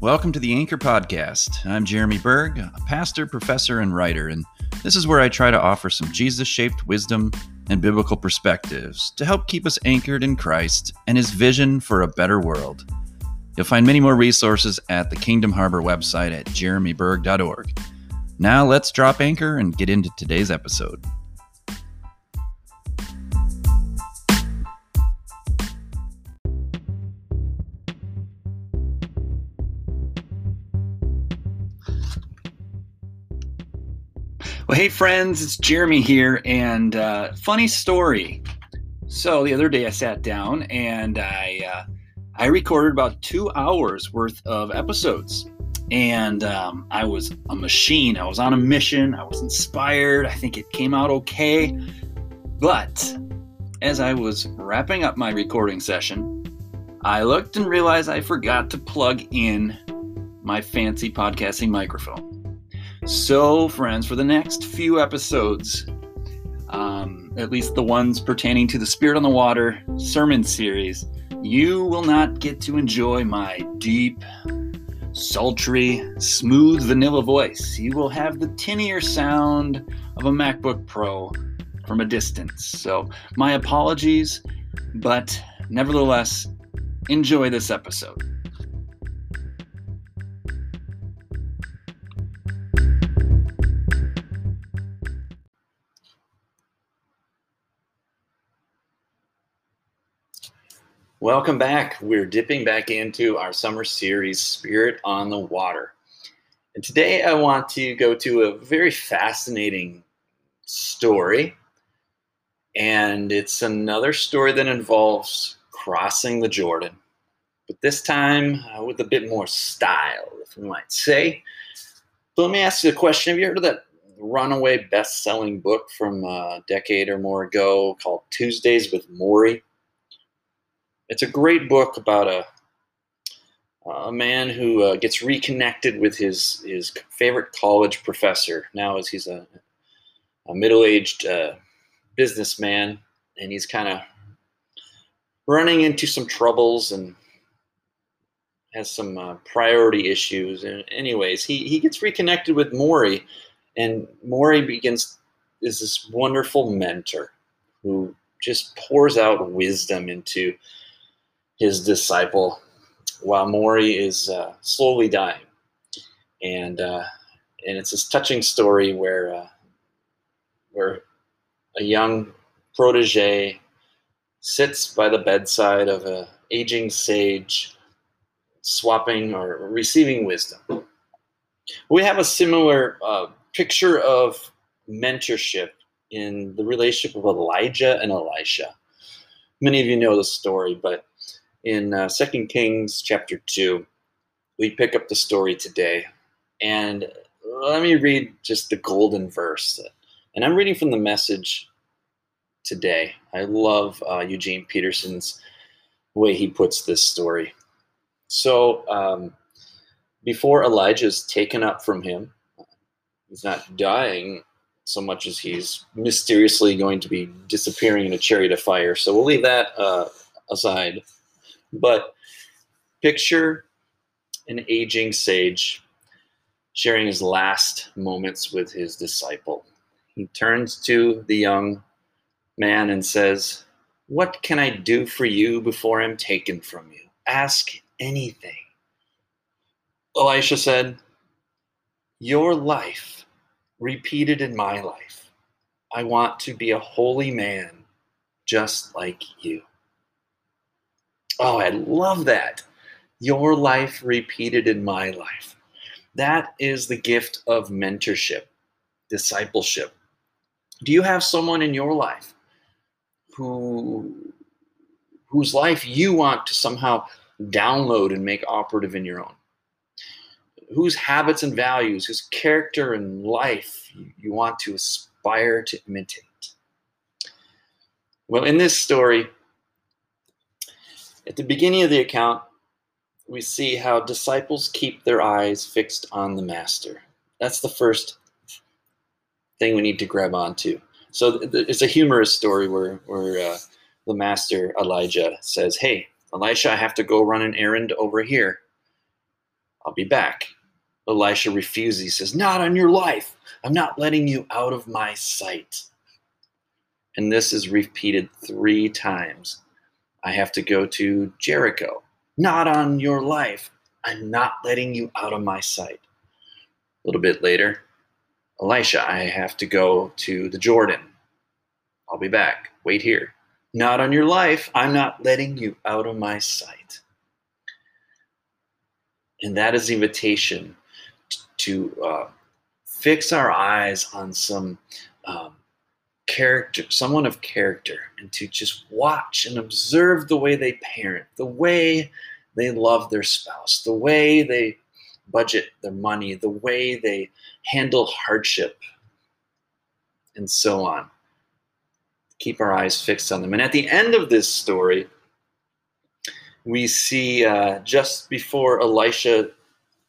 Welcome to the Anchor Podcast. I'm Jeremy Berg, a pastor, professor, and writer, and this is where I try to offer some Jesus shaped wisdom and biblical perspectives to help keep us anchored in Christ and his vision for a better world. You'll find many more resources at the Kingdom Harbor website at jeremyberg.org. Now let's drop anchor and get into today's episode. Well, hey, friends, it's Jeremy here, and uh, funny story. So the other day I sat down and I uh, I recorded about two hours worth of episodes, and um, I was a machine. I was on a mission. I was inspired. I think it came out okay, but as I was wrapping up my recording session, I looked and realized I forgot to plug in my fancy podcasting microphone. So, friends, for the next few episodes, um, at least the ones pertaining to the Spirit on the Water sermon series, you will not get to enjoy my deep, sultry, smooth vanilla voice. You will have the tinnier sound of a MacBook Pro from a distance. So, my apologies, but nevertheless, enjoy this episode. Welcome back. We're dipping back into our summer series, Spirit on the Water. And today I want to go to a very fascinating story. And it's another story that involves crossing the Jordan, but this time uh, with a bit more style, if we might say. Let me ask you a question. Have you heard of that runaway best selling book from a decade or more ago called Tuesdays with Morrie? It's a great book about a a man who uh, gets reconnected with his his favorite college professor. Now as he's a, a middle-aged uh, businessman and he's kind of running into some troubles and has some uh, priority issues. And anyways he, he gets reconnected with Morrie and Morrie begins is this wonderful mentor who just pours out wisdom into his disciple while Morrie is uh, slowly dying. And uh, and it's this touching story where uh, where a young protege sits by the bedside of an aging sage, swapping or receiving wisdom. We have a similar uh, picture of mentorship in the relationship of Elijah and Elisha. Many of you know the story, but in uh, Second Kings chapter two. We pick up the story today, and let me read just the golden verse. And I'm reading from the message today. I love uh, Eugene Peterson's way he puts this story. So um, before Elijah is taken up from him, he's not dying so much as he's mysteriously going to be disappearing in a chariot of fire. So we'll leave that uh, aside. But picture an aging sage sharing his last moments with his disciple. He turns to the young man and says, What can I do for you before I'm taken from you? Ask anything. Elisha said, Your life repeated in my life. I want to be a holy man just like you. Oh, I love that. Your life repeated in my life. That is the gift of mentorship, discipleship. Do you have someone in your life who whose life you want to somehow download and make operative in your own? Whose habits and values, whose character and life you want to aspire to imitate? Well, in this story, at the beginning of the account, we see how disciples keep their eyes fixed on the master. That's the first thing we need to grab onto. So it's a humorous story where, where uh, the master Elijah says, Hey, Elisha, I have to go run an errand over here. I'll be back. Elisha refuses. He says, Not on your life. I'm not letting you out of my sight. And this is repeated three times. I have to go to Jericho. Not on your life. I'm not letting you out of my sight. A little bit later, Elisha, I have to go to the Jordan. I'll be back. Wait here. Not on your life. I'm not letting you out of my sight. And that is the invitation to uh, fix our eyes on some um, character, someone of character, and to just watch and observe the way they parent, the way they love their spouse, the way they budget their money, the way they handle hardship, and so on. Keep our eyes fixed on them. And at the end of this story, we see uh, just before Elisha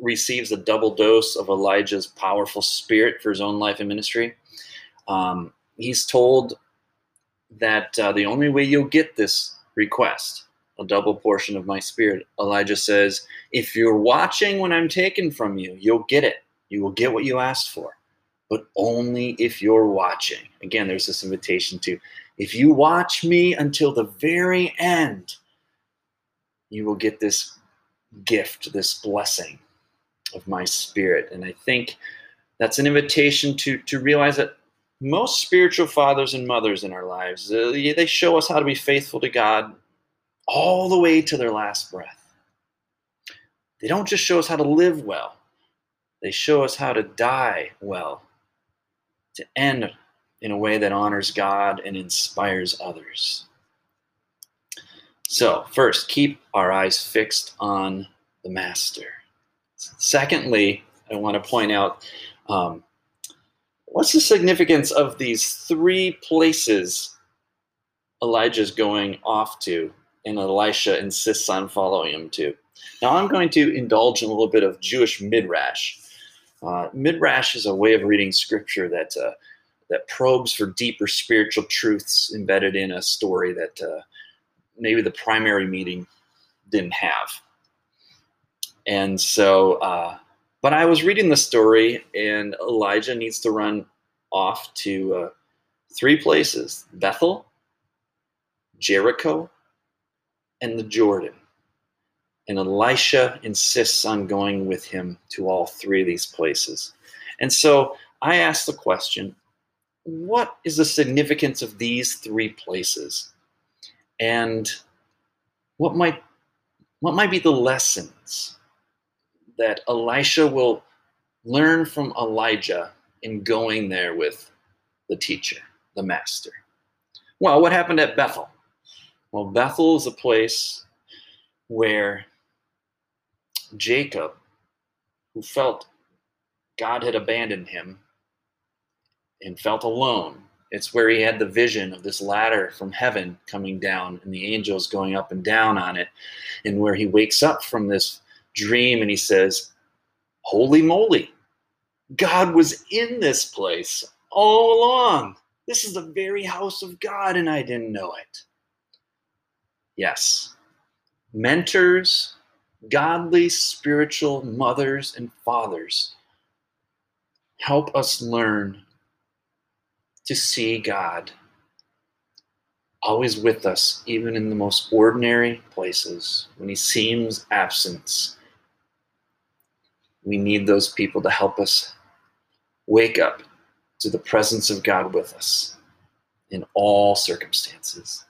receives a double dose of Elijah's powerful spirit for his own life and ministry. Um, he's told that uh, the only way you'll get this request, a double portion of my spirit, Elijah says, if you're watching when I'm taken from you, you'll get it. You will get what you asked for, but only if you're watching. Again, there's this invitation to, if you watch me until the very end, you will get this gift, this blessing of my spirit. And I think that's an invitation to, to realize that most spiritual fathers and mothers in our lives, uh, they show us how to be faithful to God all the way to their last breath. They don't just show us how to live well, they show us how to die well, to end in a way that honors God and inspires others. So, first, keep our eyes fixed on the Master. Secondly, I want to point out um, what's the significance of these three places Elijah's going off to, and Elisha insists on following him to. Now, I'm going to indulge in a little bit of Jewish midrash. Uh, midrash is a way of reading scripture that uh, that probes for deeper spiritual truths embedded in a story that uh, maybe the primary meeting didn't have. And so, uh, but I was reading the story, and Elijah needs to run off to uh, three places Bethel, Jericho, and the Jordan. And Elisha insists on going with him to all three of these places. And so I asked the question what is the significance of these three places? And what might what might be the lessons that Elisha will learn from Elijah in going there with the teacher, the master. Well, what happened at Bethel? Well, Bethel is a place where Jacob, who felt God had abandoned him and felt alone, it's where he had the vision of this ladder from heaven coming down and the angels going up and down on it, and where he wakes up from this dream and he says, Holy moly, God was in this place all along. This is the very house of God, and I didn't know it. Yes, mentors, godly spiritual mothers and fathers help us learn to see God always with us, even in the most ordinary places, when He seems absent we need those people to help us wake up to the presence of God with us in all circumstances.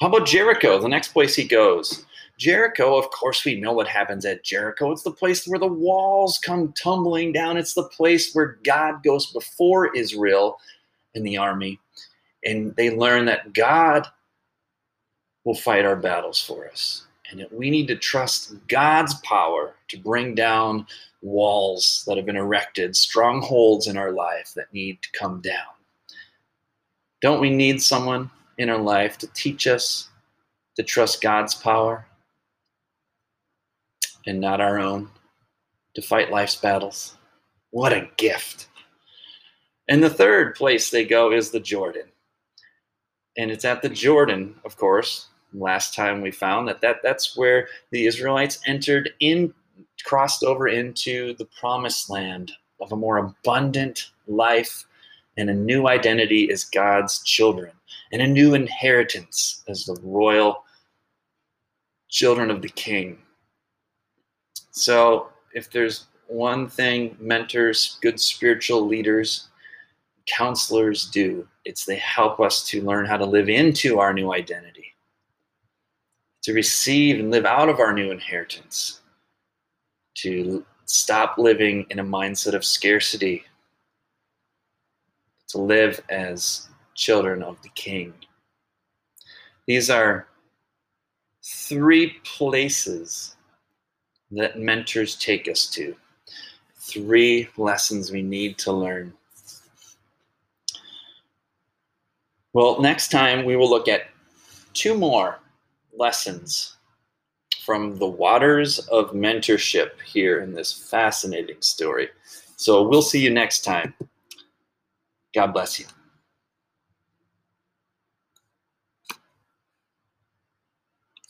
How about Jericho, the next place he goes? Jericho, of course, we know what happens at Jericho. It's the place where the walls come tumbling down. It's the place where God goes before Israel and the army. And they learn that God will fight our battles for us. And that we need to trust God's power to bring down walls that have been erected, strongholds in our life that need to come down. Don't we need someone in our life to teach us to trust God's power and not our own, to fight life's battles? What a gift. And the third place they go is the Jordan. And it's at the Jordan, of course. Last time we found that, that that's where the Israelites entered in crossed over into the promised land of a more abundant life and a new identity as God's children and a new inheritance as the royal children of the king. So, if there's one thing mentors, good spiritual leaders, counselors do, it's they help us to learn how to live into our new identity, to receive and live out of our new inheritance, to stop living in a mindset of scarcity, to live as children of the King. These are three places that mentors take us to, three lessons we need to learn. Well, next time we will look at two more lessons from the waters of mentorship here in this fascinating story. So we'll see you next time. God bless you.